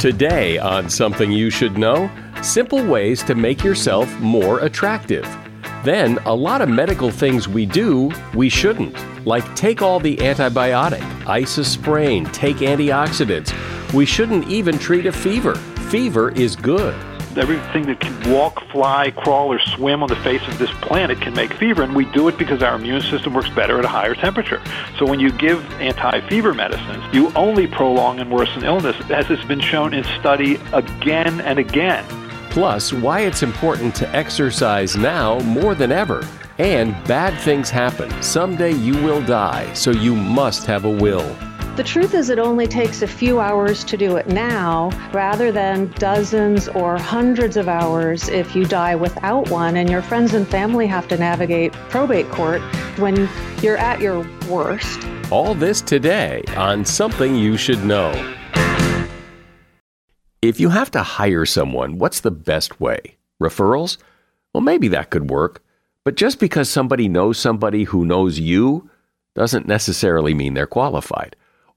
Today, on Something You Should Know, simple ways to make yourself more attractive. Then, a lot of medical things we do, we shouldn't. Like take all the antibiotic, sprain, take antioxidants. We shouldn't even treat a fever. Fever is good everything that can walk, fly, crawl, or swim on the face of this planet can make fever, and we do it because our immune system works better at a higher temperature. So when you give anti-fever medicines, you only prolong and worsen illness, as has been shown in study again and again. Plus, why it's important to exercise now more than ever. And bad things happen. Someday you will die, so you must have a will. The truth is, it only takes a few hours to do it now rather than dozens or hundreds of hours if you die without one and your friends and family have to navigate probate court when you're at your worst. All this today on Something You Should Know. If you have to hire someone, what's the best way? Referrals? Well, maybe that could work. But just because somebody knows somebody who knows you doesn't necessarily mean they're qualified.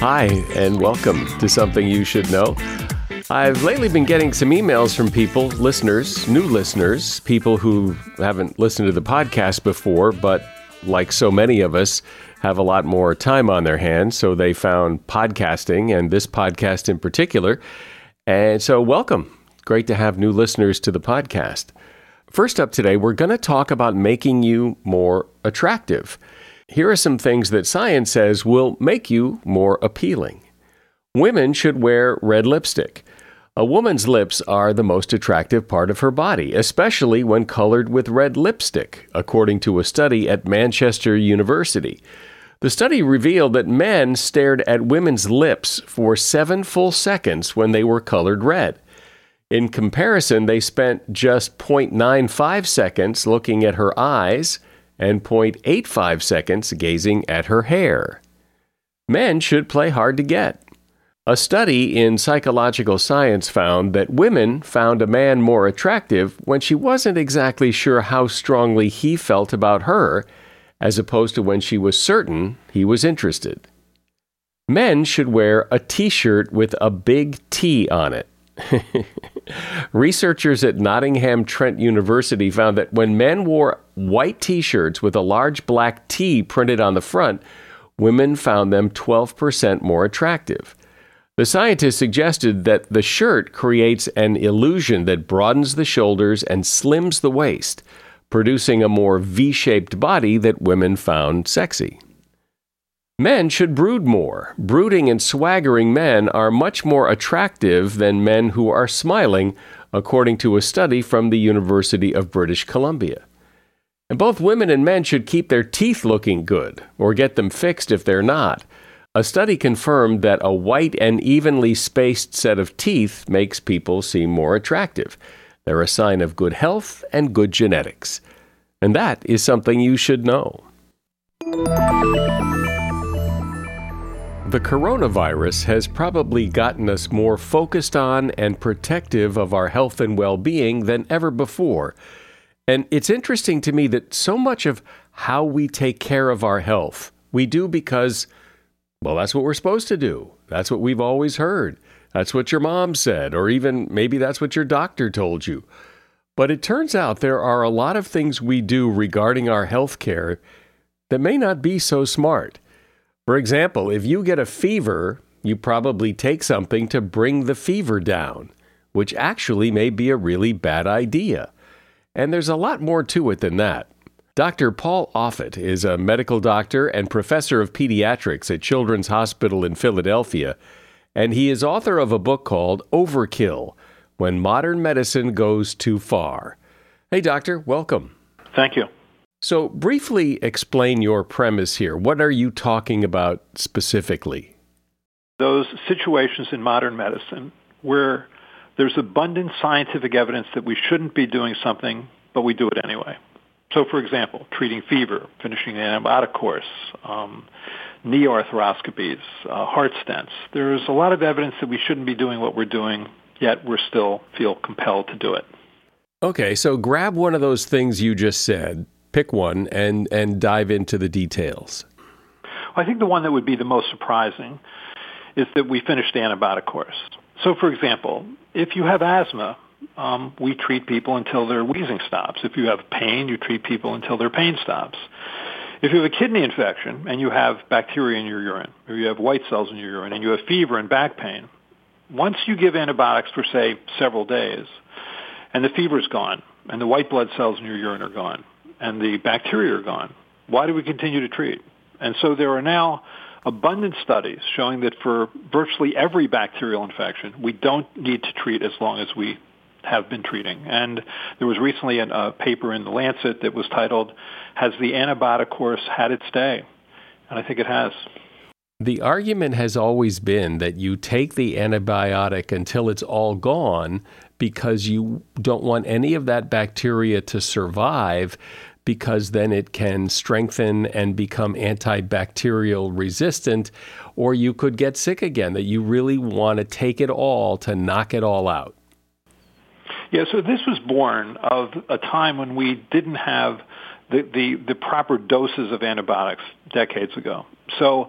Hi, and welcome to Something You Should Know. I've lately been getting some emails from people, listeners, new listeners, people who haven't listened to the podcast before, but like so many of us, have a lot more time on their hands. So they found podcasting and this podcast in particular. And so, welcome. Great to have new listeners to the podcast. First up today, we're going to talk about making you more attractive here are some things that science says will make you more appealing. Women should wear red lipstick. A woman's lips are the most attractive part of her body, especially when colored with red lipstick, according to a study at Manchester University. The study revealed that men stared at women's lips for seven full seconds when they were colored red. In comparison, they spent just 0.95 seconds looking at her eyes and 0.85 seconds gazing at her hair. Men should play hard to get. A study in psychological science found that women found a man more attractive when she wasn't exactly sure how strongly he felt about her, as opposed to when she was certain he was interested. Men should wear a t shirt with a big T on it. Researchers at Nottingham Trent University found that when men wore white t shirts with a large black T printed on the front, women found them 12% more attractive. The scientists suggested that the shirt creates an illusion that broadens the shoulders and slims the waist, producing a more V shaped body that women found sexy. Men should brood more. Brooding and swaggering men are much more attractive than men who are smiling, according to a study from the University of British Columbia. And both women and men should keep their teeth looking good, or get them fixed if they're not. A study confirmed that a white and evenly spaced set of teeth makes people seem more attractive. They're a sign of good health and good genetics. And that is something you should know. The coronavirus has probably gotten us more focused on and protective of our health and well being than ever before. And it's interesting to me that so much of how we take care of our health, we do because, well, that's what we're supposed to do. That's what we've always heard. That's what your mom said, or even maybe that's what your doctor told you. But it turns out there are a lot of things we do regarding our health care that may not be so smart. For example, if you get a fever, you probably take something to bring the fever down, which actually may be a really bad idea. And there's a lot more to it than that. Dr. Paul Offit is a medical doctor and professor of pediatrics at Children's Hospital in Philadelphia, and he is author of a book called Overkill When Modern Medicine Goes Too Far. Hey, doctor, welcome. Thank you. So, briefly explain your premise here. What are you talking about specifically? Those situations in modern medicine where there's abundant scientific evidence that we shouldn't be doing something, but we do it anyway. So, for example, treating fever, finishing an antibiotic course, um, knee arthroscopies, uh, heart stents. There's a lot of evidence that we shouldn't be doing what we're doing, yet we still feel compelled to do it. Okay, so grab one of those things you just said pick one and, and dive into the details. I think the one that would be the most surprising is that we finished the antibiotic course. So, for example, if you have asthma, um, we treat people until their wheezing stops. If you have pain, you treat people until their pain stops. If you have a kidney infection and you have bacteria in your urine, or you have white cells in your urine, and you have fever and back pain, once you give antibiotics for, say, several days, and the fever's gone, and the white blood cells in your urine are gone, and the bacteria are gone. Why do we continue to treat? And so there are now abundant studies showing that for virtually every bacterial infection, we don't need to treat as long as we have been treating. And there was recently a paper in the Lancet that was titled, Has the Antibiotic Course Had Its Day? And I think it has. The argument has always been that you take the antibiotic until it's all gone because you don't want any of that bacteria to survive because then it can strengthen and become antibacterial resistant, or you could get sick again, that you really want to take it all to knock it all out. Yeah, so this was born of a time when we didn't have the, the, the proper doses of antibiotics decades ago. So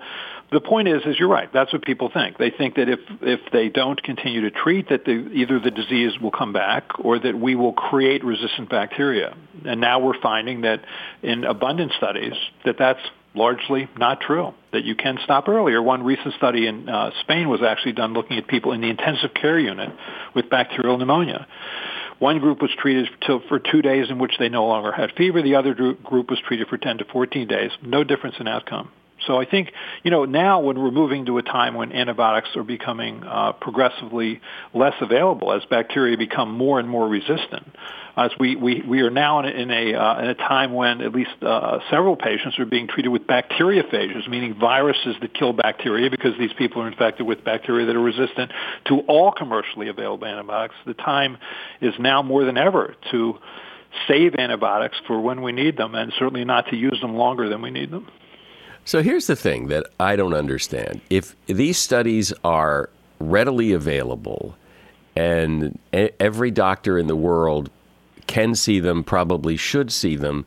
the point is, is you're right. That's what people think. They think that if if they don't continue to treat, that the, either the disease will come back or that we will create resistant bacteria. And now we're finding that in abundant studies that that's largely not true. That you can stop earlier. One recent study in uh, Spain was actually done looking at people in the intensive care unit with bacterial pneumonia. One group was treated for two days in which they no longer had fever. The other group was treated for 10 to 14 days. No difference in outcome. So I think, you know, now when we're moving to a time when antibiotics are becoming uh, progressively less available as bacteria become more and more resistant, as we, we, we are now in a, in a, uh, in a time when at least uh, several patients are being treated with bacteriophages, meaning viruses that kill bacteria because these people are infected with bacteria that are resistant to all commercially available antibiotics. The time is now more than ever to save antibiotics for when we need them and certainly not to use them longer than we need them. So here's the thing that I don't understand. If these studies are readily available and every doctor in the world can see them, probably should see them,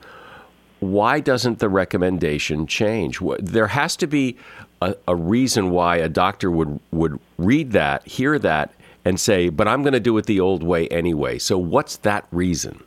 why doesn't the recommendation change? There has to be a, a reason why a doctor would, would read that, hear that, and say, but I'm going to do it the old way anyway. So, what's that reason?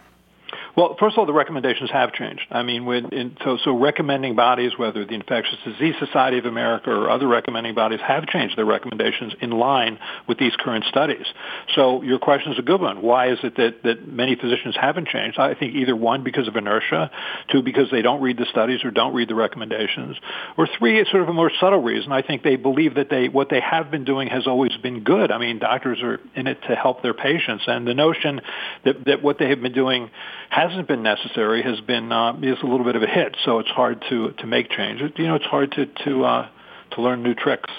Well, first of all, the recommendations have changed. I mean, when in, so so recommending bodies, whether the Infectious Disease Society of America or other recommending bodies, have changed their recommendations in line with these current studies. So your question is a good one. Why is it that that many physicians haven't changed? I think either one because of inertia, two because they don't read the studies or don't read the recommendations, or three it's sort of a more subtle reason. I think they believe that they what they have been doing has always been good. I mean, doctors are in it to help their patients, and the notion that that what they have been doing has hasn't been necessary has been uh, is a little bit of a hit. So it's hard to to make change. You know, it's hard to to uh, to learn new tricks.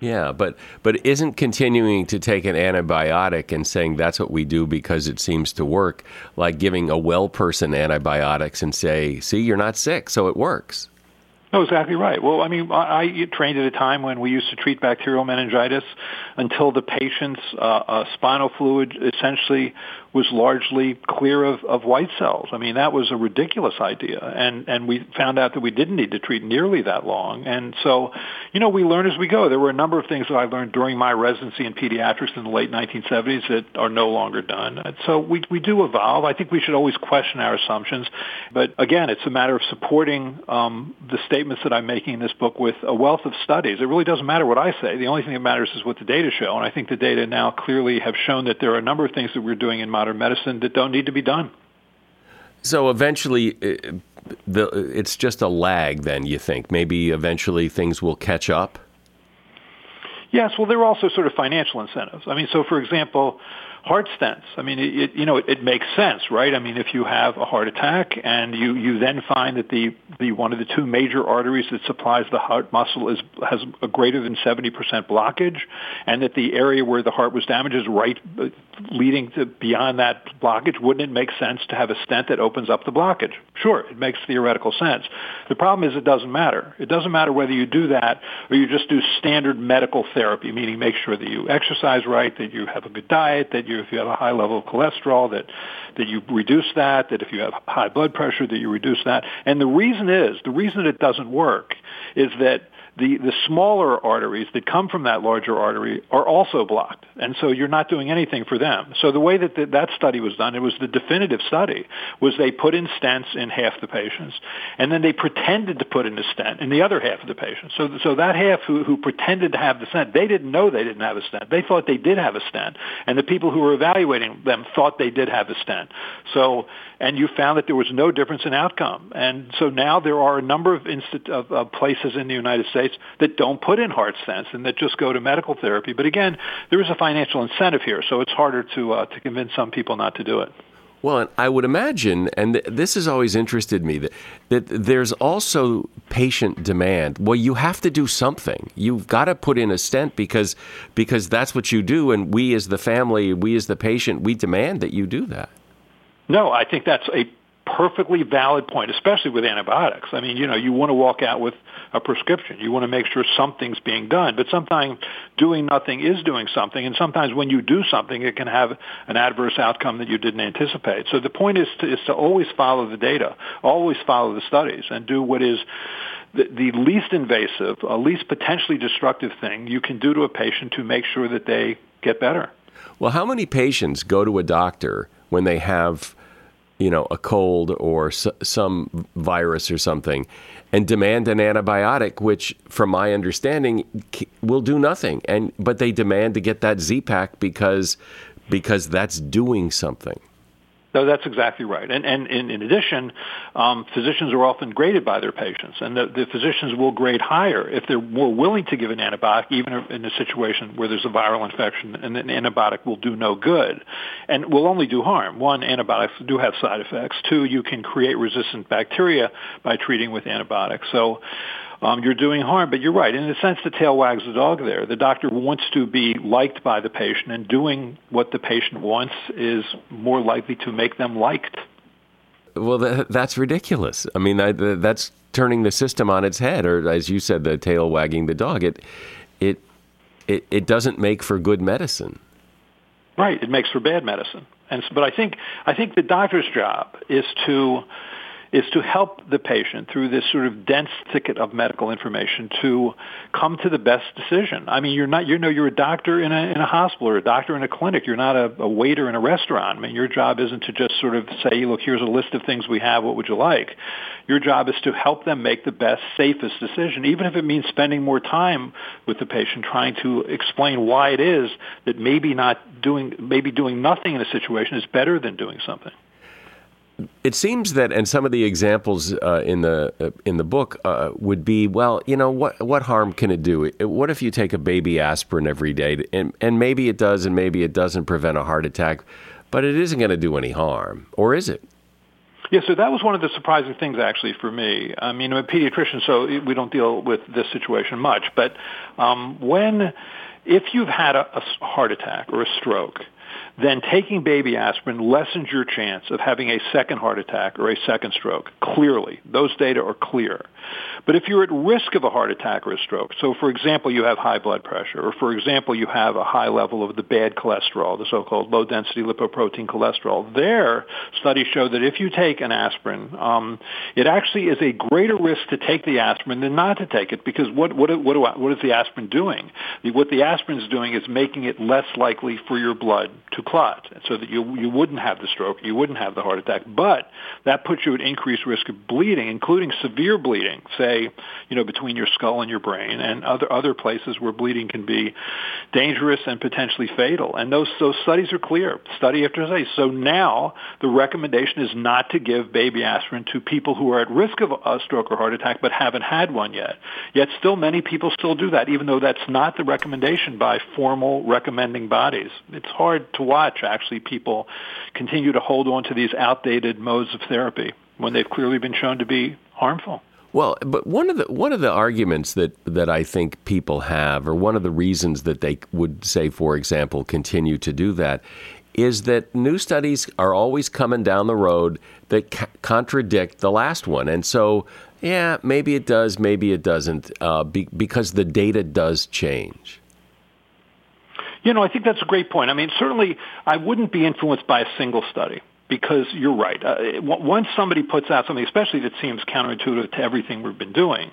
Yeah, but but isn't continuing to take an antibiotic and saying that's what we do because it seems to work like giving a well person antibiotics and say, "See, you're not sick, so it works." No, exactly right. Well, I mean, I, I trained at a time when we used to treat bacterial meningitis until the patient's uh, uh, spinal fluid essentially was largely clear of, of white cells. I mean, that was a ridiculous idea, and and we found out that we didn't need to treat nearly that long. And so, you know, we learn as we go. There were a number of things that I learned during my residency in pediatrics in the late 1970s that are no longer done. And so we we do evolve. I think we should always question our assumptions, but again, it's a matter of supporting um, the statements that I'm making in this book with a wealth of studies. It really doesn't matter what I say. The only thing that matters is what the data show, and I think the data now clearly have shown that there are a number of things that we're doing in modern medicine that don't need to be done. So eventually, uh, the, it's just a lag. Then you think maybe eventually things will catch up. Yes, well, there are also sort of financial incentives. I mean, so for example, heart stents. I mean, it, you know, it, it makes sense, right? I mean, if you have a heart attack and you, you then find that the, the one of the two major arteries that supplies the heart muscle is has a greater than 70% blockage, and that the area where the heart was damaged is right leading to beyond that blockage, wouldn't it make sense to have a stent that opens up the blockage? Sure, it makes theoretical sense. The problem is it doesn't matter. It doesn't matter whether you do that or you just do standard medical therapy, meaning make sure that you exercise right, that you have a good diet, that you, if you have a high level of cholesterol, that that you reduce that, that if you have high blood pressure, that you reduce that. And the reason is, the reason it doesn't work is that the, the smaller arteries that come from that larger artery are also blocked. And so you're not doing anything for them. So the way that the, that study was done, it was the definitive study, was they put in stents in half the patients, and then they pretended to put in a stent in the other half of the patients. So, so that half who, who pretended to have the stent, they didn't know they didn't have a stent. They thought they did have a stent. And the people who were evaluating them thought they did have a stent. So and you found that there was no difference in outcome. And so now there are a number of, inst- of, of places in the United States that don't put in heart stents and that just go to medical therapy. But again, there is a financial incentive here, so it's harder to uh, to convince some people not to do it. Well, I would imagine, and th- this has always interested me, that, that there's also patient demand. Well, you have to do something. You've got to put in a stent because because that's what you do, and we as the family, we as the patient, we demand that you do that. No, I think that's a perfectly valid point, especially with antibiotics. I mean, you know, you want to walk out with a prescription. You want to make sure something's being done. But sometimes doing nothing is doing something. And sometimes when you do something, it can have an adverse outcome that you didn't anticipate. So the point is to, is to always follow the data, always follow the studies, and do what is the, the least invasive, uh, least potentially destructive thing you can do to a patient to make sure that they get better. Well, how many patients go to a doctor when they have you know, a cold or s- some virus or something, and demand an antibiotic, which, from my understanding, c- will do nothing. And but they demand to get that Z-Pak because because that's doing something. No, that's exactly right. And, and in, in addition, um, physicians are often graded by their patients, and the, the physicians will grade higher if they're more willing to give an antibiotic, even in a situation where there's a viral infection, and an antibiotic will do no good, and will only do harm. One, antibiotics do have side effects. Two, you can create resistant bacteria by treating with antibiotics. So um, you're doing harm. But you're right. In a sense, the tail wags the dog there. The doctor wants to be liked by the patient, and doing what the patient wants is more likely to make them liked. Well, that, that's ridiculous. I mean, I, that's turning the system on its head, or as you said, the tail wagging the dog. It, it, it, it doesn't make for good medicine. Right. It makes for bad medicine. And but I think I think the doctor's job is to is to help the patient through this sort of dense thicket of medical information to come to the best decision. I mean, you're not, you know, you're a doctor in a, in a hospital or a doctor in a clinic. You're not a, a waiter in a restaurant. I mean, your job isn't to just sort of say, look, here's a list of things we have. What would you like? Your job is to help them make the best, safest decision, even if it means spending more time with the patient trying to explain why it is that maybe not doing, maybe doing nothing in a situation is better than doing something it seems that, and some of the examples uh, in the uh, in the book uh, would be, well, you know, what what harm can it do? What if you take a baby aspirin every day, and and maybe it does, and maybe it doesn't prevent a heart attack, but it isn't going to do any harm, or is it? Yeah, so that was one of the surprising things actually for me. I mean, I'm a pediatrician, so we don't deal with this situation much, but um, when if you've had a, a heart attack or a stroke then taking baby aspirin lessens your chance of having a second heart attack or a second stroke. Clearly, those data are clear. But if you're at risk of a heart attack or a stroke, so for example, you have high blood pressure, or for example, you have a high level of the bad cholesterol, the so-called low-density lipoprotein cholesterol, there studies show that if you take an aspirin, um, it actually is a greater risk to take the aspirin than not to take it because what what what, do I, what is the aspirin doing? What the aspirin is doing is making it less likely for your blood to clot, so that you you wouldn't have the stroke, you wouldn't have the heart attack, but that puts you at increased risk of bleeding, including severe bleeding, say, you know, between your skull and your brain, and other other places where bleeding can be dangerous and potentially fatal. And those those studies are clear, study after study. So now the recommendation is not to give baby aspirin to people who are at risk of a stroke or heart attack but haven't had one yet. Yet still many people still do that, even though that's not the recommendation by formal recommending bodies. It's hard to watch actually people continue to hold on to these outdated modes of therapy when they've clearly been shown to be harmful. Well, but one of the one of the arguments that that I think people have, or one of the reasons that they would say, for example, continue to do that, is that new studies are always coming down the road that ca- contradict the last one, and so yeah, maybe it does, maybe it doesn't, uh, be, because the data does change. You know, I think that's a great point. I mean, certainly, I wouldn't be influenced by a single study because you're right. Uh, once somebody puts out something, especially that seems counterintuitive to everything we've been doing,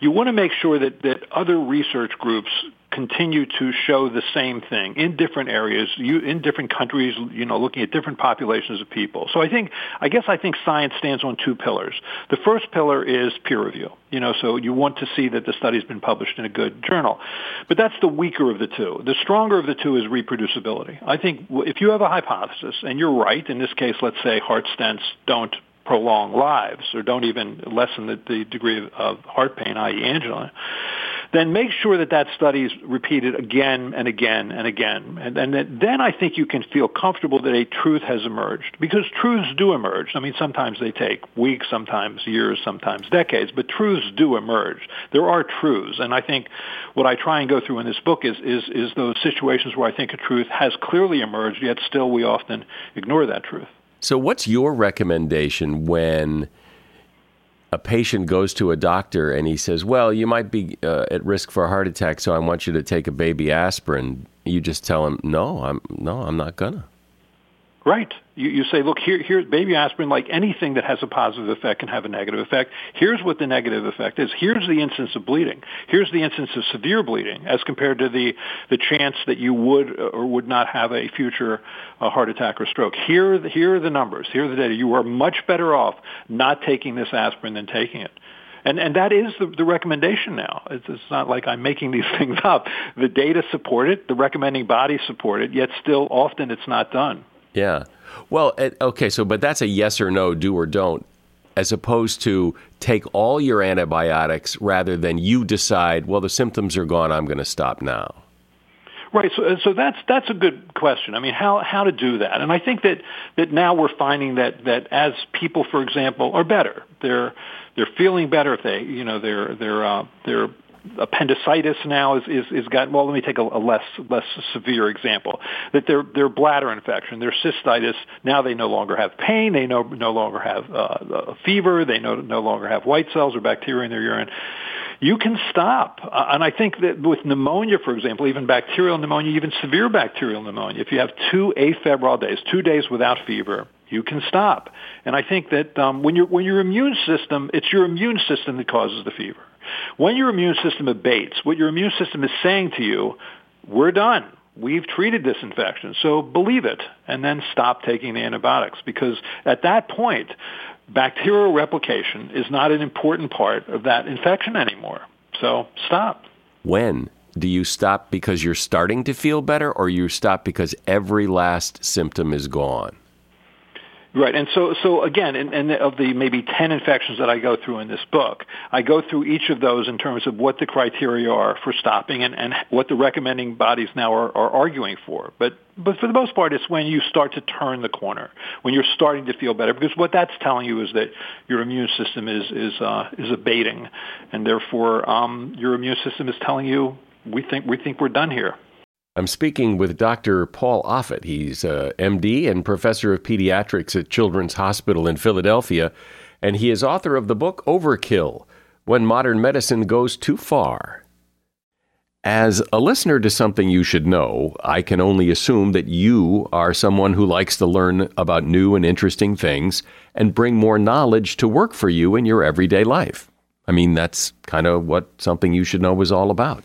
you want to make sure that, that other research groups continue to show the same thing in different areas, you, in different countries, you know, looking at different populations of people. So I think, I guess I think science stands on two pillars. The first pillar is peer review, you know, so you want to see that the study's been published in a good journal. But that's the weaker of the two. The stronger of the two is reproducibility. I think if you have a hypothesis, and you're right, in this case, let's say heart stents don't prolong lives or don't even lessen the, the degree of, of heart pain, i.e. angina, then make sure that that study is repeated again and again and again. And, and then I think you can feel comfortable that a truth has emerged because truths do emerge. I mean, sometimes they take weeks, sometimes years, sometimes decades, but truths do emerge. There are truths. And I think what I try and go through in this book is, is, is those situations where I think a truth has clearly emerged, yet still we often ignore that truth. So, what's your recommendation when a patient goes to a doctor and he says, Well, you might be uh, at risk for a heart attack, so I want you to take a baby aspirin? You just tell him, No, I'm, no, I'm not gonna. Right. You, you say, look, here, here, baby aspirin, like anything that has a positive effect, can have a negative effect. Here's what the negative effect is. Here's the instance of bleeding. Here's the instance of severe bleeding as compared to the, the chance that you would or would not have a future uh, heart attack or stroke. Here, here are the numbers. Here are the data. You are much better off not taking this aspirin than taking it. And, and that is the, the recommendation now. It's, it's not like I'm making these things up. The data support it. The recommending bodies support it. Yet still, often it's not done. Yeah. Well, okay, so but that's a yes or no, do or don't, as opposed to take all your antibiotics rather than you decide, well, the symptoms are gone, I'm going to stop now. Right. So, so that's that's a good question. I mean, how how to do that? And I think that that now we're finding that that as people, for example, are better, they're they're feeling better if they, you know, they're they're uh, they're appendicitis now is, is, is gotten, well, let me take a, a less, less severe example, that their, their bladder infection, their cystitis, now they no longer have pain, they no, no longer have uh, fever, they no, no longer have white cells or bacteria in their urine. You can stop. Uh, and I think that with pneumonia, for example, even bacterial pneumonia, even severe bacterial pneumonia, if you have two afebrile days, two days without fever, you can stop. And I think that um, when, you when your immune system, it's your immune system that causes the fever. When your immune system abates, what your immune system is saying to you, we're done. We've treated this infection, so believe it, and then stop taking the antibiotics. Because at that point, bacterial replication is not an important part of that infection anymore. So stop. When? Do you stop because you're starting to feel better, or you stop because every last symptom is gone? Right, and so so again, and, and of the maybe ten infections that I go through in this book, I go through each of those in terms of what the criteria are for stopping and, and what the recommending bodies now are, are arguing for. But but for the most part, it's when you start to turn the corner, when you're starting to feel better, because what that's telling you is that your immune system is is uh, is abating, and therefore um, your immune system is telling you we think we think we're done here. I'm speaking with Dr. Paul Offit. He's a MD and professor of pediatrics at Children's Hospital in Philadelphia, and he is author of the book Overkill When Modern Medicine Goes Too Far. As a listener to something you should know, I can only assume that you are someone who likes to learn about new and interesting things and bring more knowledge to work for you in your everyday life. I mean, that's kind of what something you should know is all about.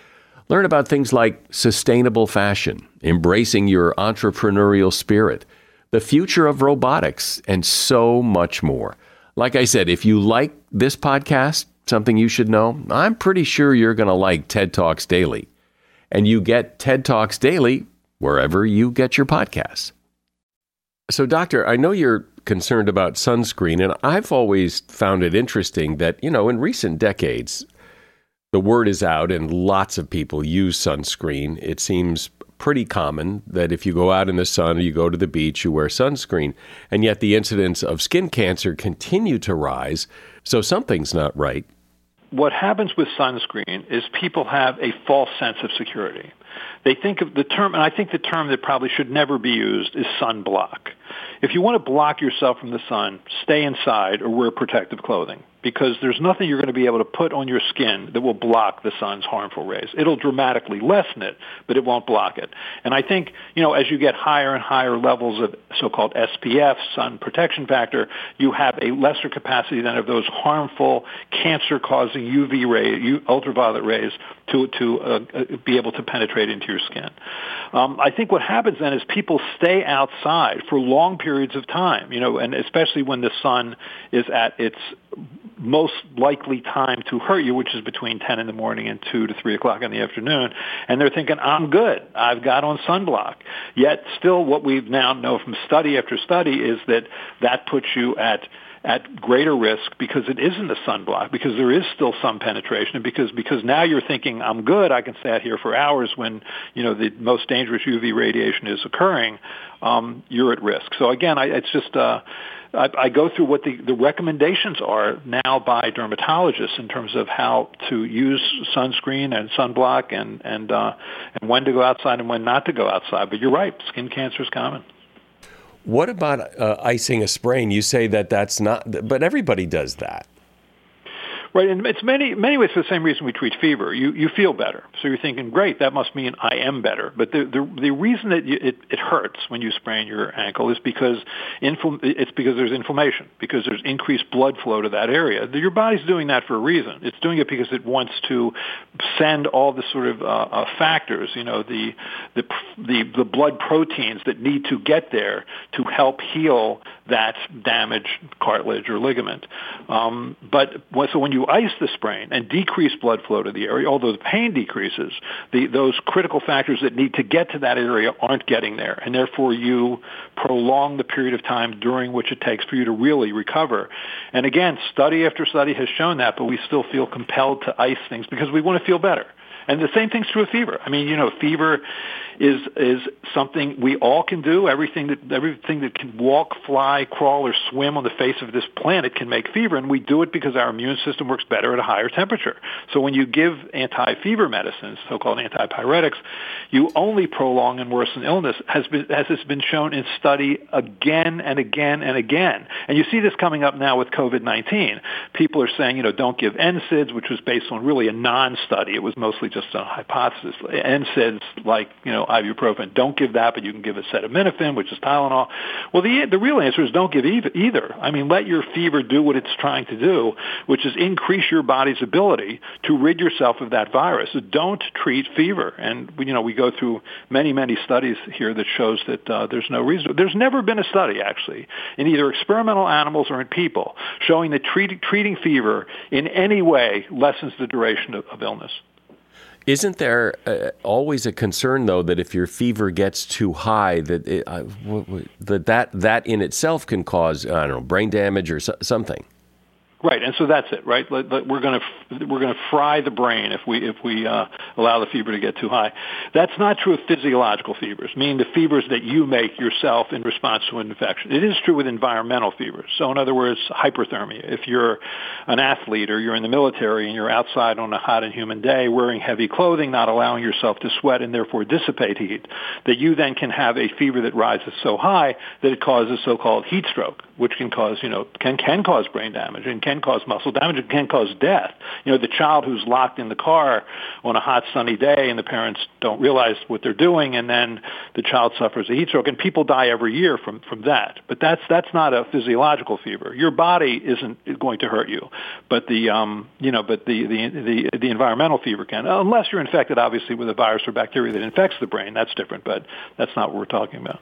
Learn about things like sustainable fashion, embracing your entrepreneurial spirit, the future of robotics, and so much more. Like I said, if you like this podcast, something you should know, I'm pretty sure you're going to like TED Talks Daily. And you get TED Talks Daily wherever you get your podcasts. So, Doctor, I know you're concerned about sunscreen, and I've always found it interesting that, you know, in recent decades, the word is out and lots of people use sunscreen. It seems pretty common that if you go out in the sun or you go to the beach, you wear sunscreen. And yet the incidence of skin cancer continue to rise. So something's not right. What happens with sunscreen is people have a false sense of security. They think of the term, and I think the term that probably should never be used is sunblock. If you want to block yourself from the sun, stay inside or wear protective clothing because there's nothing you're going to be able to put on your skin that will block the sun's harmful rays. It'll dramatically lessen it, but it won't block it. And I think, you know, as you get higher and higher levels of so-called SPF, sun protection factor, you have a lesser capacity then of those harmful cancer-causing UV rays, ultraviolet rays to, to uh, be able to penetrate into your skin. Um, I think what happens then is people stay outside for long periods of time, you know, and especially when the sun is at its most likely time to hurt you, which is between 10 in the morning and 2 to 3 o'clock in the afternoon. And they're thinking, I'm good. I've got on sunblock. Yet still what we now know from study after study is that that puts you at at greater risk because it isn't a sunblock, because there is still some penetration, because because now you're thinking I'm good, I can stay out here for hours when you know the most dangerous UV radiation is occurring. Um, you're at risk. So again, I, it's just. Uh, I, I go through what the, the recommendations are now by dermatologists in terms of how to use sunscreen and sunblock and and uh, and when to go outside and when not to go outside. But you're right, skin cancer is common. What about uh, icing a sprain? You say that that's not, but everybody does that. Right, and it's many many ways the same reason we treat fever. You you feel better, so you're thinking, great, that must mean I am better. But the the, the reason that you, it it hurts when you sprain your ankle is because infl- it's because there's inflammation, because there's increased blood flow to that area. Your body's doing that for a reason. It's doing it because it wants to send all the sort of uh, uh, factors, you know, the the the the blood proteins that need to get there to help heal that damaged cartilage or ligament. Um, but so when you ice the sprain and decrease blood flow to the area, although the pain decreases, the, those critical factors that need to get to that area aren't getting there, and therefore you prolong the period of time during which it takes for you to really recover. And again, study after study has shown that, but we still feel compelled to ice things because we want to feel better. And the same thing's true of fever. I mean, you know, fever is is something we all can do. Everything that everything that can walk, fly, crawl, or swim on the face of this planet can make fever, and we do it because our immune system works better at a higher temperature. So when you give anti-fever medicines, so-called antipyretics, you only prolong and worsen illness. Has been has been shown in study again and again and again? And you see this coming up now with COVID-19. People are saying, you know, don't give NSAIDs, which was based on really a non-study. It was mostly just a hypothesis. NSAIDs, like you know ibuprofen. Don't give that, but you can give acetaminophen, which is Tylenol. Well, the the real answer is don't give either. I mean, let your fever do what it's trying to do, which is increase your body's ability to rid yourself of that virus. Don't treat fever. And you know, we go through many many studies here that shows that uh, there's no reason. There's never been a study actually in either experimental animals or in people showing that treating treating fever in any way lessens the duration of, of illness. Isn't there uh, always a concern, though, that if your fever gets too high, that it, uh, w- w- that, that that in itself can cause I don't know brain damage or so- something? Right, and so that's it, right? We're going to we're going to fry the brain if we if we uh, allow the fever to get too high. That's not true of physiological fevers, meaning the fevers that you make yourself in response to an infection. It is true with environmental fevers. So, in other words, hyperthermia. If you're an athlete or you're in the military and you're outside on a hot and humid day wearing heavy clothing, not allowing yourself to sweat and therefore dissipate heat, that you then can have a fever that rises so high that it causes so-called heat stroke, which can cause you know can can cause brain damage and can cause muscle damage. It can cause death. You know, the child who's locked in the car on a hot sunny day and the parents don't realize what they're doing and then the child suffers a heat stroke and people die every year from, from that. But that's, that's not a physiological fever. Your body isn't going to hurt you, but the, um, you know, but the, the, the, the environmental fever can, unless you're infected obviously with a virus or bacteria that infects the brain. That's different, but that's not what we're talking about.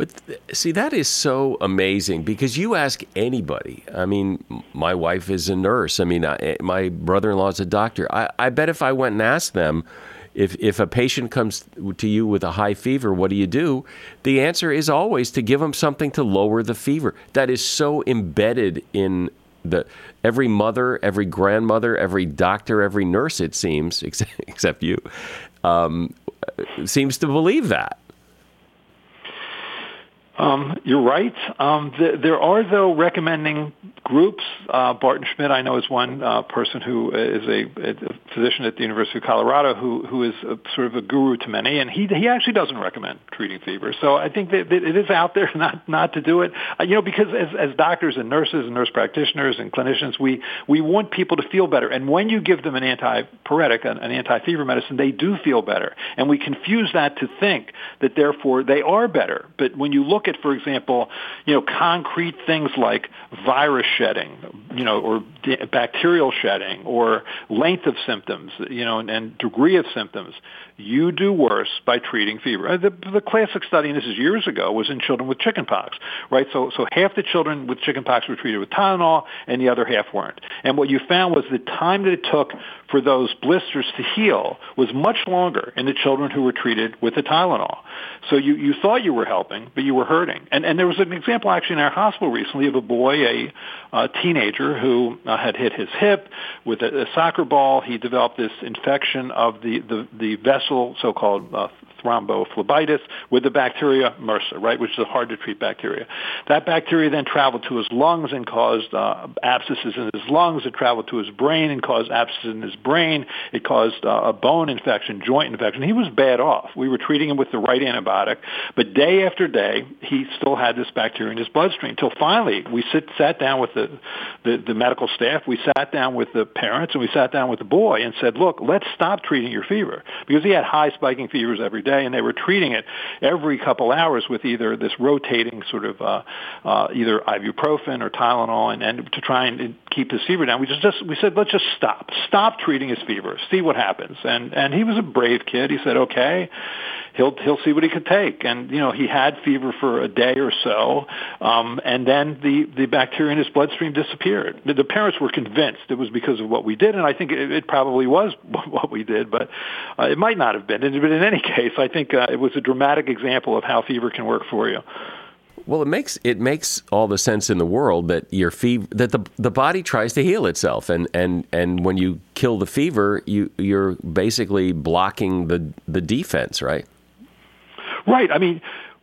But see, that is so amazing because you ask anybody. I mean, my wife is a nurse. I mean, I, my brother in law is a doctor. I, I bet if I went and asked them, if, if a patient comes to you with a high fever, what do you do? The answer is always to give them something to lower the fever. That is so embedded in the every mother, every grandmother, every doctor, every nurse. It seems, except, except you, um, seems to believe that. Um, you're right. Um, th- there are, though, recommending groups. Uh, Barton Schmitt, I know, is one uh, person who is a, a, physician at the University of Colorado who, who is a, sort of a guru to many, and he he actually doesn't recommend treating fever. So I think that, that it is out there not not to do it. Uh, you know, because as, as doctors and nurses and nurse practitioners and clinicians, we we want people to feel better, and when you give them an antipyretic, an, an anti-fever medicine, they do feel better, and we confuse that to think that therefore they are better. But when you look at, for example, you know, concrete things like virus shedding, you know, or bacterial shedding, or length of symptoms, you know, and, and degree of symptoms, you do worse by treating fever. Uh, the, the classic study, and this is years ago, was in children with chickenpox, right? So, so half the children with chickenpox were treated with Tylenol, and the other half weren't. And what you found was the time that it took for those blisters to heal was much longer in the children who were treated with the Tylenol. So you, you thought you were helping, but you were hurting. And, and there was an example actually in our hospital recently of a boy, a, a teenager who uh, had hit his hip with a, a soccer ball. He developed this infection of the, the, the vessel, so-called uh, thrombophlebitis with the bacteria MRSA, right, which is a hard to treat bacteria. That bacteria then traveled to his lungs and caused uh, abscesses in his lungs. It traveled to his brain and caused abscesses in his brain. It caused uh, a bone infection, joint infection. He was bad off. We were treating him with the right antibiotic, but day after day, he still had this bacteria in his bloodstream. Until finally, we sit, sat down with the, the, the medical staff, we sat down with the parents, and we sat down with the boy and said, look, let's stop treating your fever. Because he had high spiking fevers every day, and they were treating it every couple hours with either this rotating sort of uh, uh, either ibuprofen or Tylenol, and, and to try and keep his fever down. We just, just we said, let's just stop, stop treating his fever, see what happens. And and he was a brave kid. He said, okay he'll he'll see what he could take. And you know, he had fever for a day or so, um, and then the the bacteria in his bloodstream disappeared. The, the parents were convinced it was because of what we did, and I think it, it probably was what we did, but uh, it might not have been. But in any case, I think uh, it was a dramatic example of how fever can work for you. Well, it makes it makes all the sense in the world that your fever that the the body tries to heal itself, and and and when you kill the fever, you you're basically blocking the the defense, right? Right. I mean,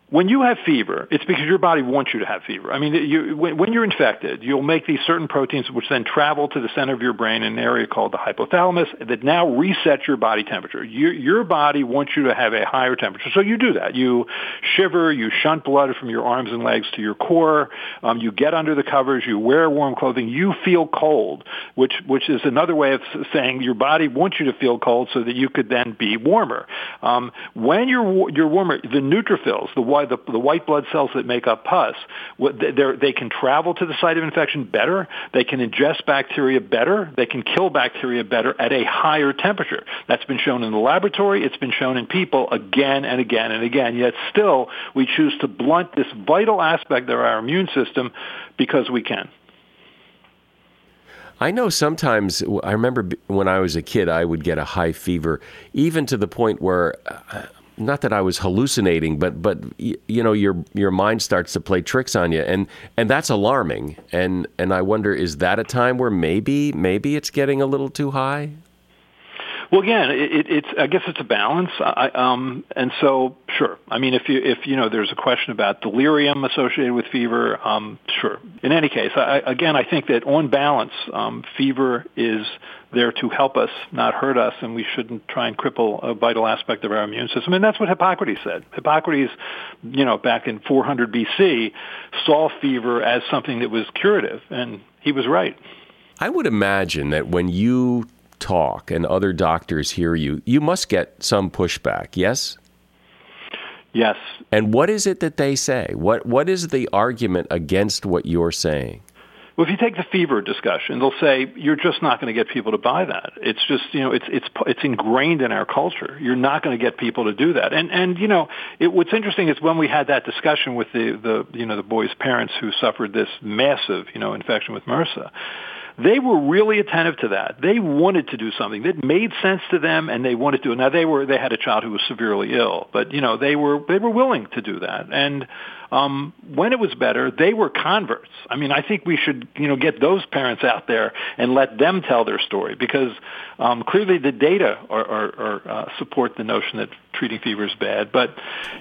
when you have fever, it's because your body wants you to have fever. I mean, you, when, you're infected, you'll make these certain proteins which then travel to the center of your brain in an area called the hypothalamus that now resets your body temperature. Your, your body wants you to have a higher temperature, so you do that. You shiver, you shunt blood from your arms and legs to your core, um, you get under the covers, you wear warm clothing, you feel cold, which which is another way of saying your body wants you to feel cold so that you could then be warmer. Um, when you're you're warmer, the neutrophils, the why the, the white blood cells that make up pus, they can travel to the site of infection better. They can ingest bacteria better. They can kill bacteria better at a higher temperature. That's been shown in the laboratory. It's been shown in people again and again and again. Yet still, we choose to blunt this vital aspect of our immune system because we can. I know sometimes, I remember when I was a kid, I would get a high fever, even to the point where. Uh, Not that I was hallucinating, but but you know your your mind starts to play tricks on you, and and that's alarming. And and I wonder, is that a time where maybe maybe it's getting a little too high? Well, again, it, it's I guess it's a balance, I, um, and so sure. I mean, if you if you know there's a question about delirium associated with fever, um, sure. In any case, I, again, I think that on balance, um, fever is there to help us, not hurt us, and we shouldn't try and cripple a vital aspect of our immune system. And that's what Hippocrates said. Hippocrates, you know, back in 400 BC, saw fever as something that was curative, and he was right. I would imagine that when you talk and other doctors hear you, you must get some pushback, yes? Yes. And what is it that they say? What what is the argument against what you're saying? Well, if you take the fever discussion, they'll say you're just not going to get people to buy that. It's just you know it's it's it's ingrained in our culture. You're not going to get people to do that. And and you know it, what's interesting is when we had that discussion with the the you know the boy's parents who suffered this massive you know infection with MRSA they were really attentive to that. They wanted to do something that made sense to them, and they wanted to. Now they were they had a child who was severely ill, but you know they were they were willing to do that. And um, when it was better, they were converts. I mean, I think we should, you know, get those parents out there and let them tell their story because um, clearly the data are, are, are, uh, support the notion that treating fever is bad. But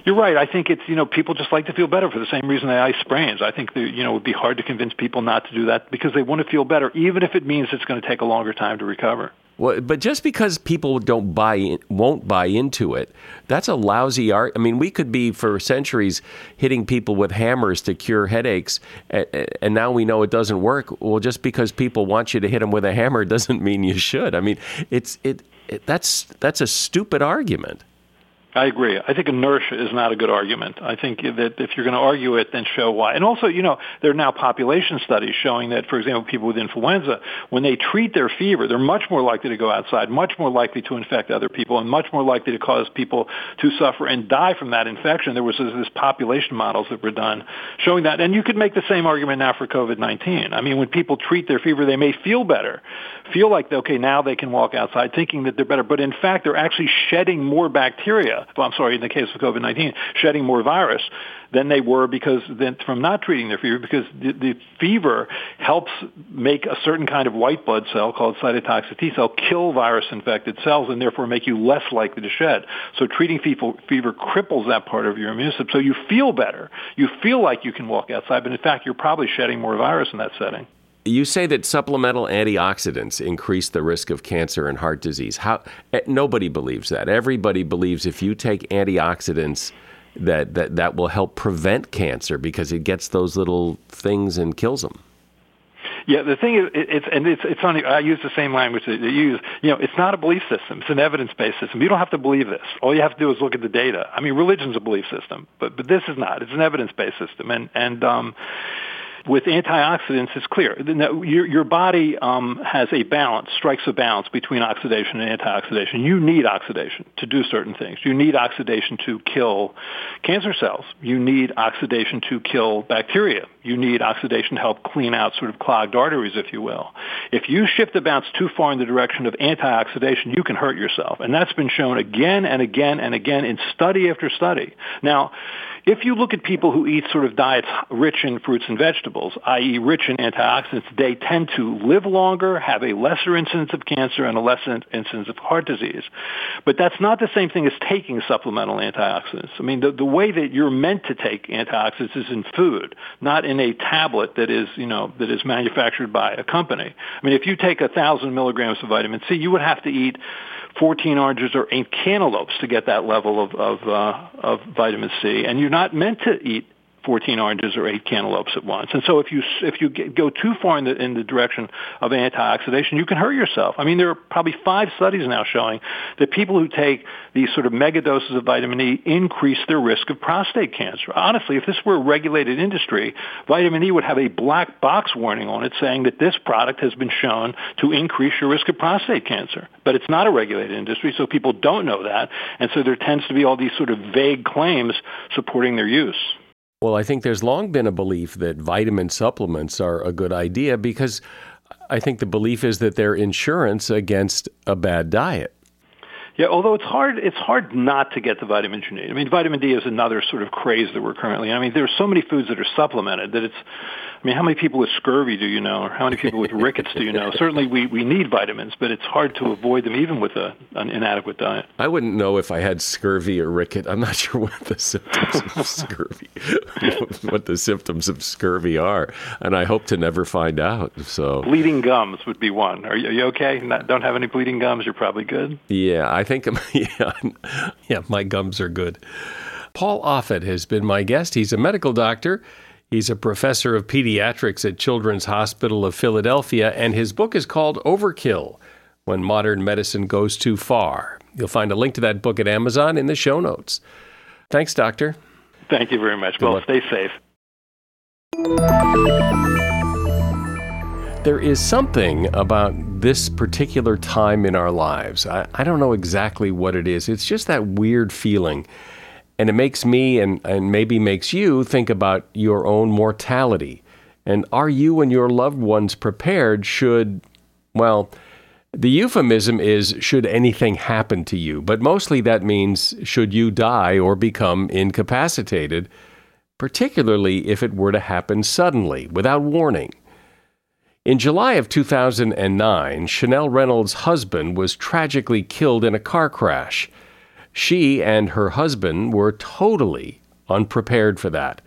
you're right. I think it's, you know, people just like to feel better for the same reason they ice sprains. I think, that, you know, it would be hard to convince people not to do that because they want to feel better, even if it means it's going to take a longer time to recover. Well, but just because people don't buy in, won't buy into it, that's a lousy art. I mean, we could be for centuries hitting people with hammers to cure headaches, and now we know it doesn't work. Well, just because people want you to hit them with a hammer doesn't mean you should. I mean, it's it, it that's that's a stupid argument. I agree. I think inertia is not a good argument. I think that if you're going to argue it, then show why. And also, you know, there are now population studies showing that, for example, people with influenza, when they treat their fever, they're much more likely to go outside, much more likely to infect other people, and much more likely to cause people to suffer and die from that infection. There was this population models that were done showing that. And you could make the same argument now for COVID-19. I mean, when people treat their fever, they may feel better, feel like, okay, now they can walk outside thinking that they're better. But in fact, they're actually shedding more bacteria well, I'm sorry, in the case of COVID-19, shedding more virus than they were because then from not treating their fever because the, the fever helps make a certain kind of white blood cell called cytotoxic T cell kill virus infected cells and therefore make you less likely to shed. So treating fever, fever cripples that part of your immune system. So you feel better. You feel like you can walk outside, but in fact you're probably shedding more virus in that setting. You say that supplemental antioxidants increase the risk of cancer and heart disease. How eh, nobody believes that. Everybody believes if you take antioxidants that that that will help prevent cancer because it gets those little things and kills them. Yeah, the thing is, it's and it's it's funny. I use the same language that you use. You know, it's not a belief system; it's an evidence-based system. You don't have to believe this. All you have to do is look at the data. I mean, religion's a belief system, but but this is not. It's an evidence-based system, and and um, with antioxidants, it's clear. Your, your body um, has a balance, strikes a balance between oxidation and antioxidation. You need oxidation to do certain things. You need oxidation to kill cancer cells. You need oxidation to kill bacteria. You need oxidation to help clean out sort of clogged arteries, if you will. If you shift the balance too far in the direction of antioxidation, you can hurt yourself. And that's been shown again and again and again in study after study. Now, if you look at people who eat sort of diets rich in fruits and vegetables, i.e. rich in antioxidants, they tend to live longer, have a lesser incidence of cancer, and a lesser incidence of heart disease. But that's not the same thing as taking supplemental antioxidants. I mean, the, the way that you're meant to take antioxidants is in food, not in a tablet that is, you know, that is manufactured by a company. I mean, if you take a thousand milligrams of vitamin C, you would have to eat 14 oranges or eight cantaloupes to get that level of of, uh, of vitamin C, and you're not meant to eat 14 oranges or eight cantaloupes at once. And so if you if you get, go too far in the in the direction of antioxidation, you can hurt yourself. I mean, there are probably five studies now showing that people who take these sort of mega doses of vitamin E increase their risk of prostate cancer. Honestly, if this were a regulated industry, vitamin E would have a black box warning on it saying that this product has been shown to increase your risk of prostate cancer. But it's not a regulated industry, so people don't know that, and so there tends to be all these sort of vague claims supporting their use. Well, I think there's long been a belief that vitamin supplements are a good idea because I think the belief is that they're insurance against a bad diet. Yeah, although it's hard, it's hard not to get the vitamins you need. I mean, vitamin D is another sort of craze that we're currently. I mean, there's so many foods that are supplemented that it's. I mean, how many people with scurvy do you know, or how many people with rickets do you know? Certainly, we we need vitamins, but it's hard to avoid them even with a, an inadequate diet. I wouldn't know if I had scurvy or ricket. I'm not sure what the symptoms of scurvy, what the symptoms of scurvy are, and I hope to never find out. So bleeding gums would be one. Are you, are you okay? Not, don't have any bleeding gums. You're probably good. Yeah, I think yeah, yeah, my gums are good. Paul Offit has been my guest. He's a medical doctor. He's a professor of pediatrics at Children's Hospital of Philadelphia, and his book is called Overkill When Modern Medicine Goes Too Far. You'll find a link to that book at Amazon in the show notes. Thanks, Doctor. Thank you very much. Good well, luck. stay safe. There is something about this particular time in our lives. I, I don't know exactly what it is. It's just that weird feeling. And it makes me and, and maybe makes you think about your own mortality. And are you and your loved ones prepared should, well, the euphemism is should anything happen to you, but mostly that means should you die or become incapacitated, particularly if it were to happen suddenly, without warning. In July of 2009, Chanel Reynolds' husband was tragically killed in a car crash. She and her husband were totally unprepared for that.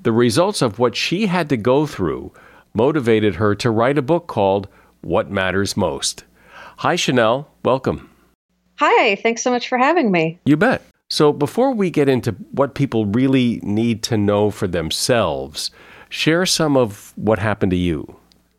The results of what she had to go through motivated her to write a book called What Matters Most. Hi, Chanel. Welcome. Hi. Thanks so much for having me. You bet. So, before we get into what people really need to know for themselves, share some of what happened to you.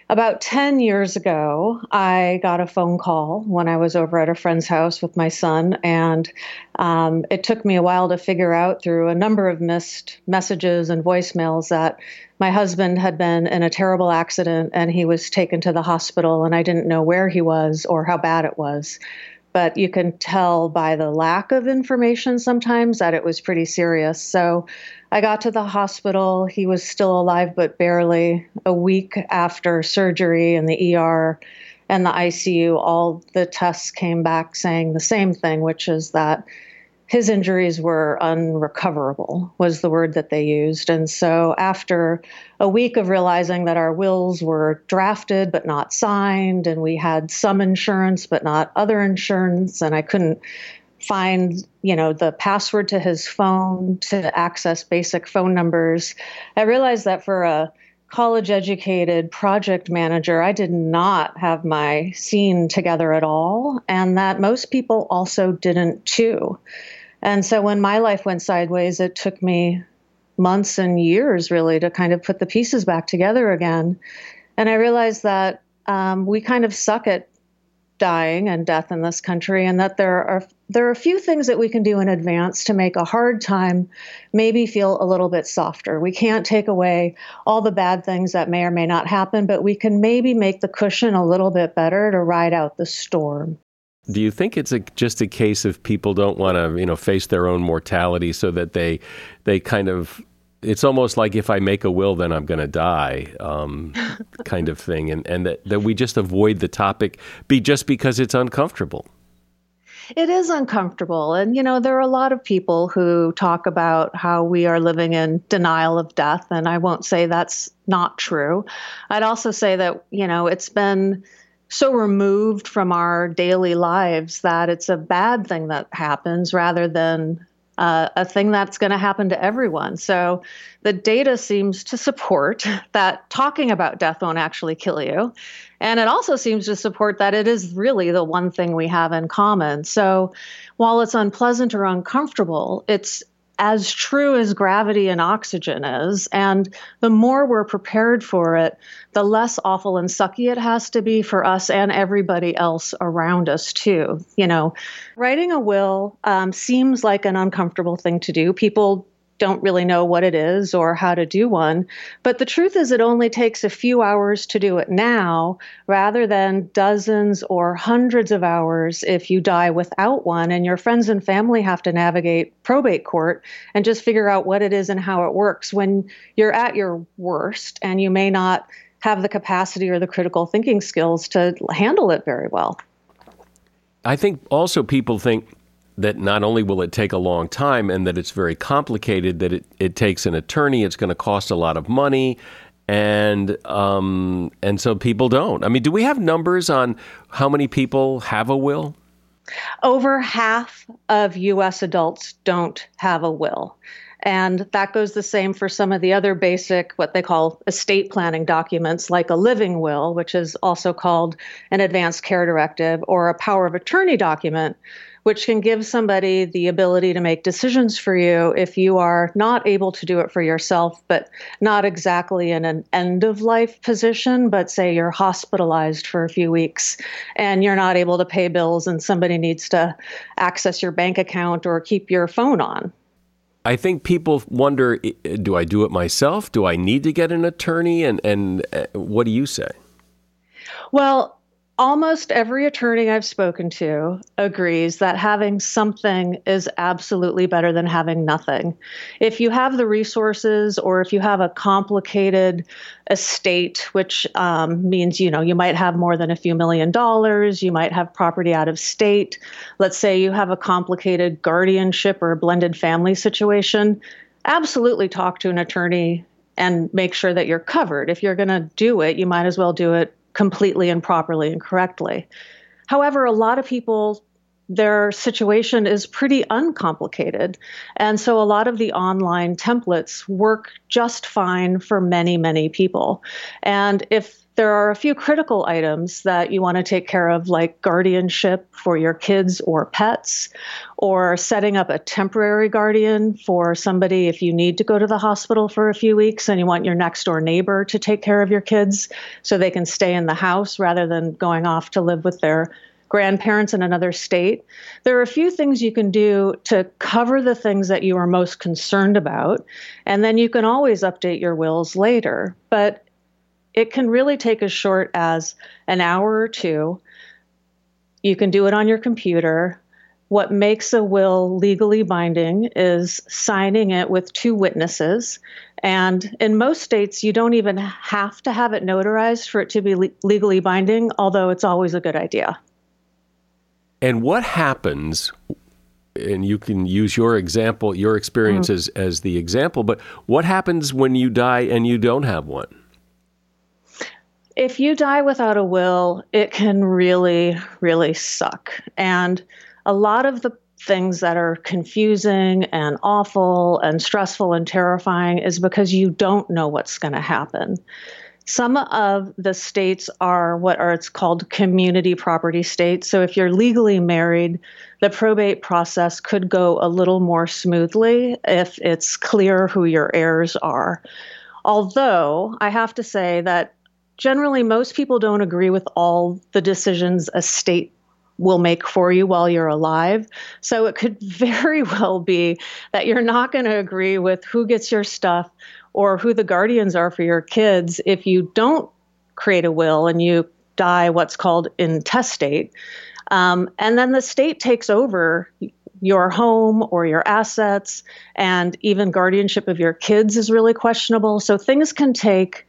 About 10 years ago, I got a phone call when I was over at a friend's house with my son, and um, it took me a while to figure out through a number of missed messages and voicemails that my husband had been in a terrible accident and he was taken to the hospital, and I didn't know where he was or how bad it was. But you can tell by the lack of information sometimes that it was pretty serious. So I got to the hospital. He was still alive, but barely. A week after surgery in the ER and the ICU, all the tests came back saying the same thing, which is that his injuries were unrecoverable, was the word that they used. And so, after a week of realizing that our wills were drafted but not signed, and we had some insurance but not other insurance, and I couldn't find you know the password to his phone to access basic phone numbers. I realized that for a college educated project manager i did not have my scene together at all and that most people also didn't too. And so when my life went sideways it took me months and years really to kind of put the pieces back together again. And i realized that um, we kind of suck at dying and death in this country, and that there are there are a few things that we can do in advance to make a hard time maybe feel a little bit softer. We can't take away all the bad things that may or may not happen, but we can maybe make the cushion a little bit better to ride out the storm. Do you think it's a, just a case of people don't want to, you know, face their own mortality, so that they they kind of it's almost like if I make a will, then I'm going to die, um, kind of thing, and and that, that we just avoid the topic, be just because it's uncomfortable. It is uncomfortable, and you know there are a lot of people who talk about how we are living in denial of death, and I won't say that's not true. I'd also say that you know it's been so removed from our daily lives that it's a bad thing that happens rather than uh, a thing that's going to happen to everyone. So the data seems to support that talking about death won't actually kill you. And it also seems to support that it is really the one thing we have in common. So while it's unpleasant or uncomfortable, it's as true as gravity and oxygen is. And the more we're prepared for it, the less awful and sucky it has to be for us and everybody else around us, too. You know, writing a will um, seems like an uncomfortable thing to do. People don't really know what it is or how to do one. But the truth is, it only takes a few hours to do it now rather than dozens or hundreds of hours if you die without one and your friends and family have to navigate probate court and just figure out what it is and how it works when you're at your worst and you may not have the capacity or the critical thinking skills to handle it very well. I think also people think that not only will it take a long time and that it's very complicated, that it, it takes an attorney, it's going to cost a lot of money, and um, and so people don't. I mean, do we have numbers on how many people have a will? Over half of U.S. adults don't have a will. And that goes the same for some of the other basic, what they call estate planning documents, like a living will, which is also called an advanced care directive, or a power of attorney document, which can give somebody the ability to make decisions for you if you are not able to do it for yourself, but not exactly in an end of life position, but say you're hospitalized for a few weeks and you're not able to pay bills and somebody needs to access your bank account or keep your phone on. I think people wonder do I do it myself? Do I need to get an attorney? And, and uh, what do you say? Well, almost every attorney I've spoken to agrees that having something is absolutely better than having nothing. If you have the resources or if you have a complicated estate, which um, means, you know, you might have more than a few million dollars, you might have property out of state. Let's say you have a complicated guardianship or a blended family situation. Absolutely talk to an attorney and make sure that you're covered. If you're going to do it, you might as well do it completely and properly and correctly. However, a lot of people their situation is pretty uncomplicated. And so a lot of the online templates work just fine for many, many people. And if there are a few critical items that you want to take care of, like guardianship for your kids or pets, or setting up a temporary guardian for somebody if you need to go to the hospital for a few weeks and you want your next door neighbor to take care of your kids so they can stay in the house rather than going off to live with their grandparents in another state. There are a few things you can do to cover the things that you are most concerned about, and then you can always update your wills later. But it can really take as short as an hour or two. You can do it on your computer. What makes a will legally binding is signing it with two witnesses. And in most states, you don't even have to have it notarized for it to be le- legally binding, although it's always a good idea. And what happens and you can use your example, your experience mm. as, as the example, but what happens when you die and you don't have one? If you die without a will, it can really, really suck. And a lot of the things that are confusing and awful and stressful and terrifying is because you don't know what's going to happen. Some of the states are what are it's called community property states. So if you're legally married, the probate process could go a little more smoothly if it's clear who your heirs are. Although I have to say that generally most people don't agree with all the decisions a state will make for you while you're alive. So it could very well be that you're not going to agree with who gets your stuff or who the guardians are for your kids if you don't create a will and you die what's called intestate. Um, and then the state takes over your home or your assets, and even guardianship of your kids is really questionable. So things can take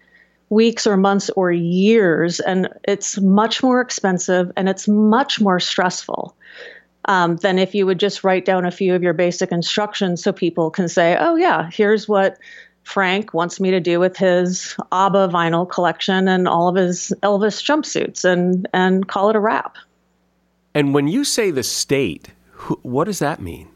weeks or months or years, and it's much more expensive and it's much more stressful. Um, than if you would just write down a few of your basic instructions so people can say, oh, yeah, here's what Frank wants me to do with his ABBA vinyl collection and all of his Elvis jumpsuits and, and call it a wrap. And when you say the state, what does that mean?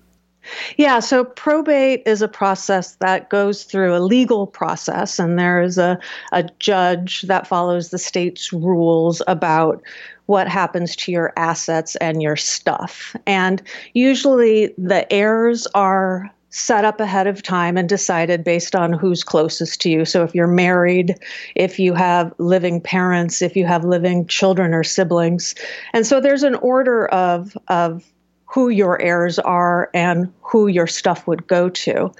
Yeah, so probate is a process that goes through a legal process, and there is a, a judge that follows the state's rules about what happens to your assets and your stuff. And usually the heirs are set up ahead of time and decided based on who's closest to you. So if you're married, if you have living parents, if you have living children or siblings. And so there's an order of of who your heirs are and who your stuff would go to.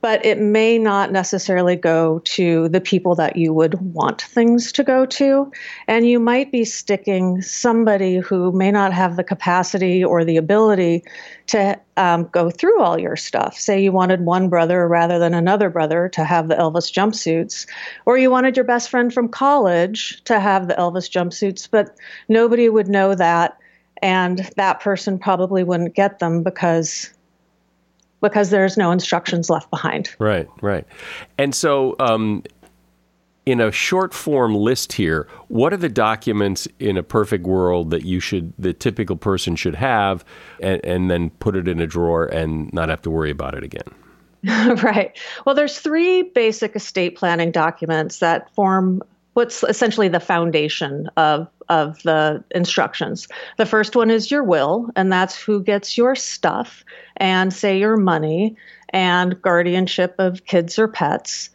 but it may not necessarily go to the people that you would want things to go to. And you might be sticking somebody who may not have the capacity or the ability to um, go through all your stuff. Say you wanted one brother rather than another brother to have the Elvis jumpsuits, or you wanted your best friend from college to have the Elvis jumpsuits, but nobody would know that. And that person probably wouldn't get them because because there's no instructions left behind. Right, right. And so, um, in a short form list here, what are the documents in a perfect world that you should, the typical person should have, and, and then put it in a drawer and not have to worry about it again? right. Well, there's three basic estate planning documents that form what's essentially the foundation of of the instructions. The first one is your will, and that's who gets your stuff and say your money and guardianship of kids or pets.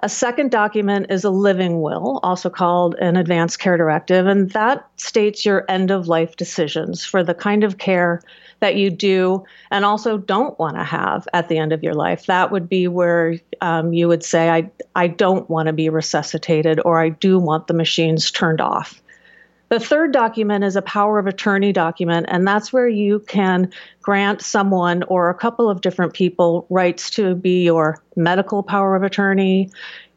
A second document is a living will, also called an advance care directive, and that states your end of life decisions for the kind of care that you do and also don't want to have at the end of your life. That would be where um, you would say, I, I don't want to be resuscitated or I do want the machines turned off. The third document is a power of attorney document, and that's where you can grant someone or a couple of different people rights to be your medical power of attorney,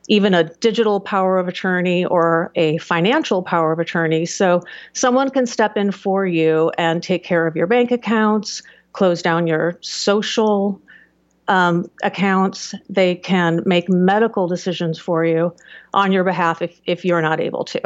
even a digital power of attorney or a financial power of attorney. So someone can step in for you and take care of your bank accounts, close down your social um, accounts. They can make medical decisions for you on your behalf if, if you're not able to.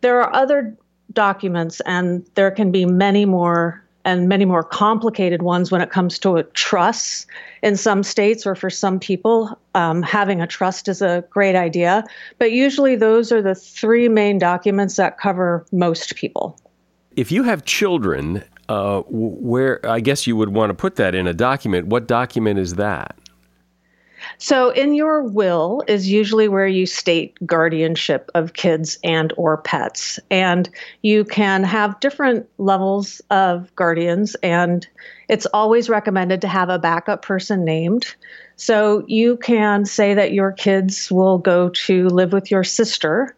There are other documents, and there can be many more and many more complicated ones when it comes to trusts. In some states or for some people, um, having a trust is a great idea. But usually, those are the three main documents that cover most people. If you have children, uh, where I guess you would want to put that in a document, what document is that? So in your will is usually where you state guardianship of kids and or pets and you can have different levels of guardians and it's always recommended to have a backup person named. So you can say that your kids will go to live with your sister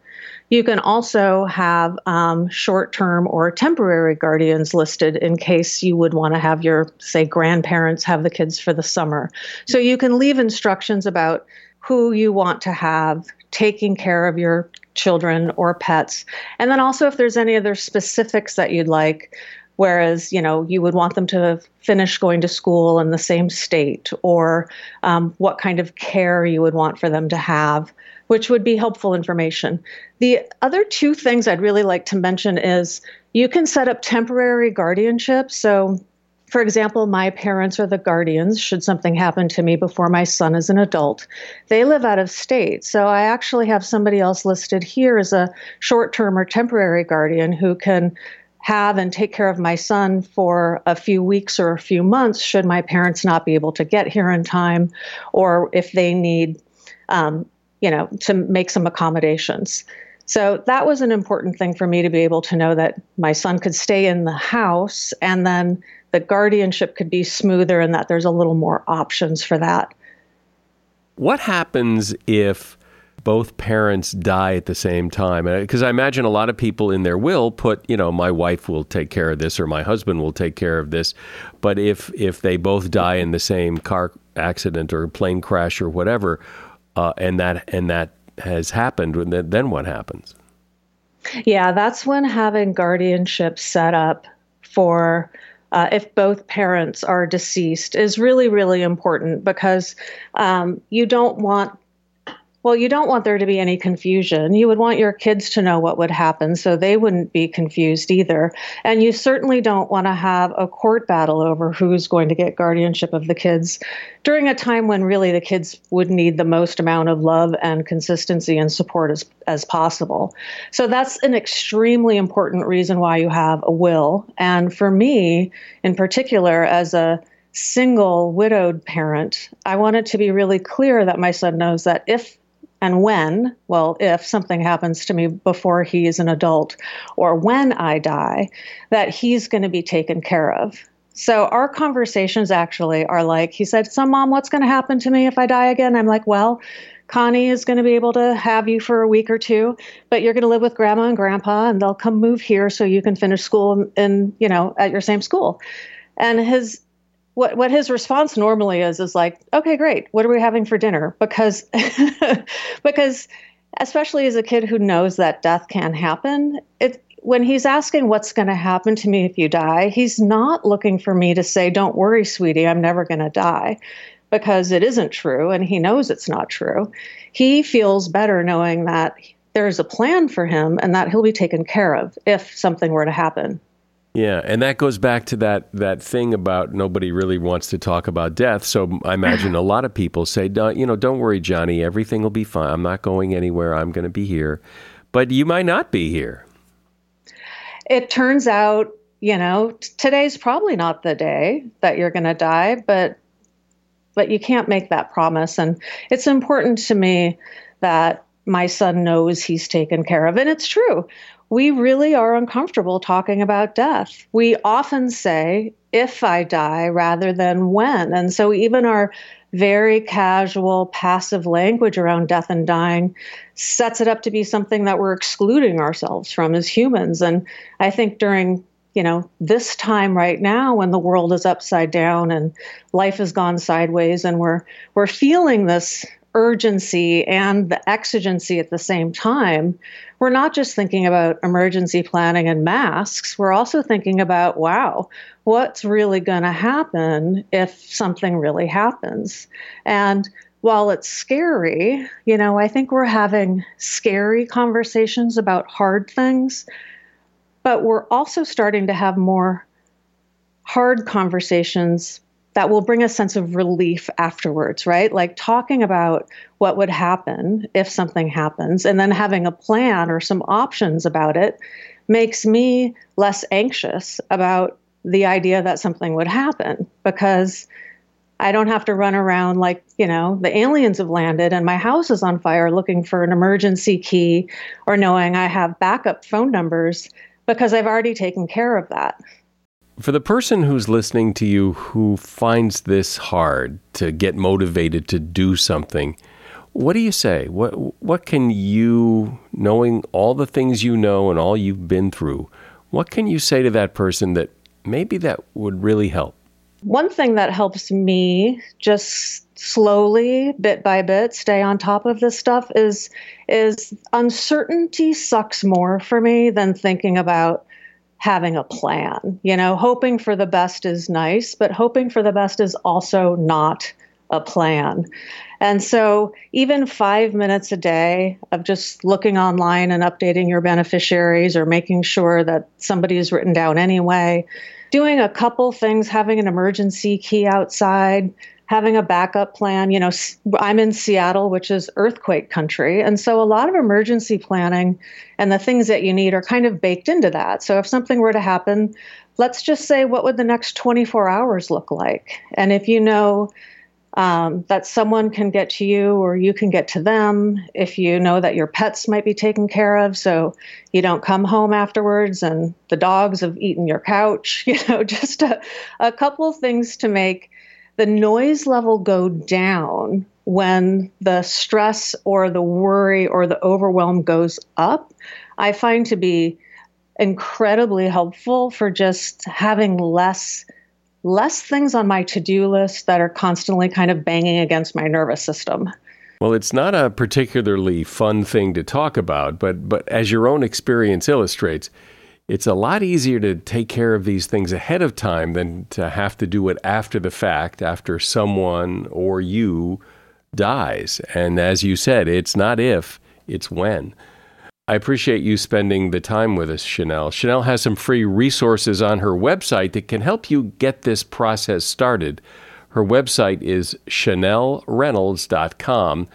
you can also have um, short term or temporary guardians listed in case you would want to have your, say, grandparents have the kids for the summer. So you can leave instructions about who you want to have taking care of your children or pets. And then also, if there's any other specifics that you'd like, whereas you know you would want them to finish going to school in the same state or um, what kind of care you would want for them to have which would be helpful information. The other two things I'd really like to mention is you can set up temporary guardianship. So, for example, my parents are the guardians should something happen to me before my son is an adult. They live out of state. So I actually have somebody else listed here as a short term or temporary guardian who can have and take care of my son for a few weeks or a few months should my parents not be able to get here in time or if they need um, you know, to make some accommodations. So that was an important thing for me to be able to know that my son could stay in the house and then the guardianship could be smoother and that there's a little more options for that. What happens if both parents die at the same time? Uh, because I imagine a lot of people in their will put, you know, my wife will take care of this or my husband will take care of this. But if if they both die in the same car accident or plane crash or whatever, uh, and that and that has happened, then what happens? Yeah, that's when having guardianship set up for uh, if both parents are deceased is really, really important because um, you don't want well, you don't want there to be any confusion. You would want your kids to know what would happen so they wouldn't be confused either. And you certainly don't want to have a court battle over who's going to get guardianship of the kids during a time when really the kids would need the most amount of love and consistency and support as, as possible. So that's an extremely important reason why you have a will. And for me, in particular, as a single widowed parent, I wanted to be really clear that my son knows that if and when, well, if something happens to me before he is an adult or when I die, that he's going to be taken care of. So our conversations actually are like, he said, So, mom, what's going to happen to me if I die again? I'm like, Well, Connie is going to be able to have you for a week or two, but you're going to live with grandma and grandpa, and they'll come move here so you can finish school in, you know, at your same school. And his what what his response normally is is like, okay, great. What are we having for dinner? Because because especially as a kid who knows that death can happen, it when he's asking what's going to happen to me if you die, he's not looking for me to say, "Don't worry, sweetie, I'm never going to die." Because it isn't true and he knows it's not true. He feels better knowing that there's a plan for him and that he'll be taken care of if something were to happen. Yeah, and that goes back to that that thing about nobody really wants to talk about death. So I imagine a lot of people say, you know, don't worry, Johnny, everything will be fine. I'm not going anywhere. I'm going to be here. But you might not be here. It turns out, you know, today's probably not the day that you're going to die, but but you can't make that promise and it's important to me that my son knows he's taken care of and it's true we really are uncomfortable talking about death. We often say, if I die, rather than when. And so, even our very casual, passive language around death and dying sets it up to be something that we're excluding ourselves from as humans. And I think during you know this time right now when the world is upside down and life has gone sideways and we're we're feeling this urgency and the exigency at the same time, we're not just thinking about emergency planning and masks, we're also thinking about, wow, what's really going to happen if something really happens? And while it's scary, you know, I think we're having scary conversations about hard things, but we're also starting to have more hard conversations that will bring a sense of relief afterwards, right? Like talking about what would happen if something happens and then having a plan or some options about it makes me less anxious about the idea that something would happen because I don't have to run around like, you know, the aliens have landed and my house is on fire looking for an emergency key or knowing I have backup phone numbers because I've already taken care of that. For the person who's listening to you who finds this hard to get motivated to do something, what do you say? What what can you knowing all the things you know and all you've been through, what can you say to that person that maybe that would really help? One thing that helps me just slowly bit by bit stay on top of this stuff is is uncertainty sucks more for me than thinking about having a plan. You know, hoping for the best is nice, but hoping for the best is also not a plan. And so, even five minutes a day of just looking online and updating your beneficiaries or making sure that somebody is written down anyway, doing a couple things, having an emergency key outside, having a backup plan. You know, I'm in Seattle, which is earthquake country. And so a lot of emergency planning and the things that you need are kind of baked into that. So if something were to happen, let's just say, what would the next 24 hours look like? And if you know, um, that someone can get to you or you can get to them if you know that your pets might be taken care of so you don't come home afterwards and the dogs have eaten your couch you know just a, a couple of things to make the noise level go down when the stress or the worry or the overwhelm goes up, I find to be incredibly helpful for just having less less things on my to-do list that are constantly kind of banging against my nervous system. Well, it's not a particularly fun thing to talk about, but but as your own experience illustrates, it's a lot easier to take care of these things ahead of time than to have to do it after the fact, after someone or you dies. And as you said, it's not if, it's when. I appreciate you spending the time with us, Chanel. Chanel has some free resources on her website that can help you get this process started. Her website is chanelreynolds.com.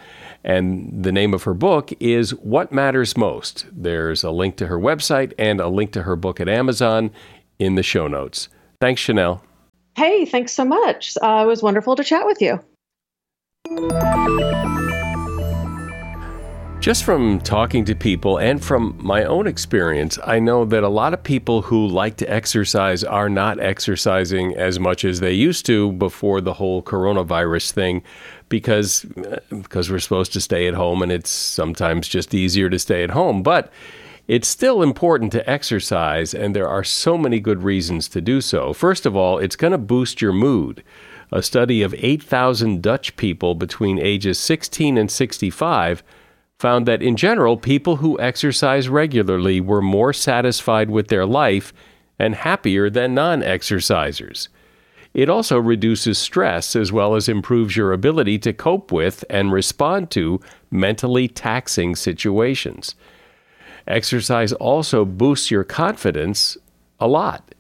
And the name of her book is What Matters Most. There's a link to her website and a link to her book at Amazon in the show notes. Thanks, Chanel. Hey, thanks so much. Uh, it was wonderful to chat with you. Just from talking to people and from my own experience, I know that a lot of people who like to exercise are not exercising as much as they used to before the whole coronavirus thing because because we're supposed to stay at home and it's sometimes just easier to stay at home, but it's still important to exercise and there are so many good reasons to do so. First of all, it's going to boost your mood. A study of 8,000 Dutch people between ages 16 and 65 found that in general, people who exercise regularly were more satisfied with their life and happier than non exercisers. It also reduces stress as well as improves your ability to cope with and respond to mentally taxing situations. Exercise also boosts your confidence a lot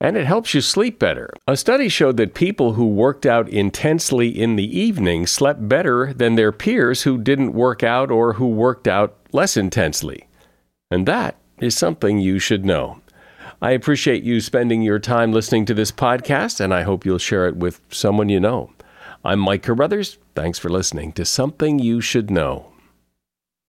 and it helps you sleep better. A study showed that people who worked out intensely in the evening slept better than their peers who didn't work out or who worked out less intensely. And that is something you should know. I appreciate you spending your time listening to this podcast, and I hope you'll share it with someone you know. I'm Mike Carruthers. Thanks for listening to Something You Should Know.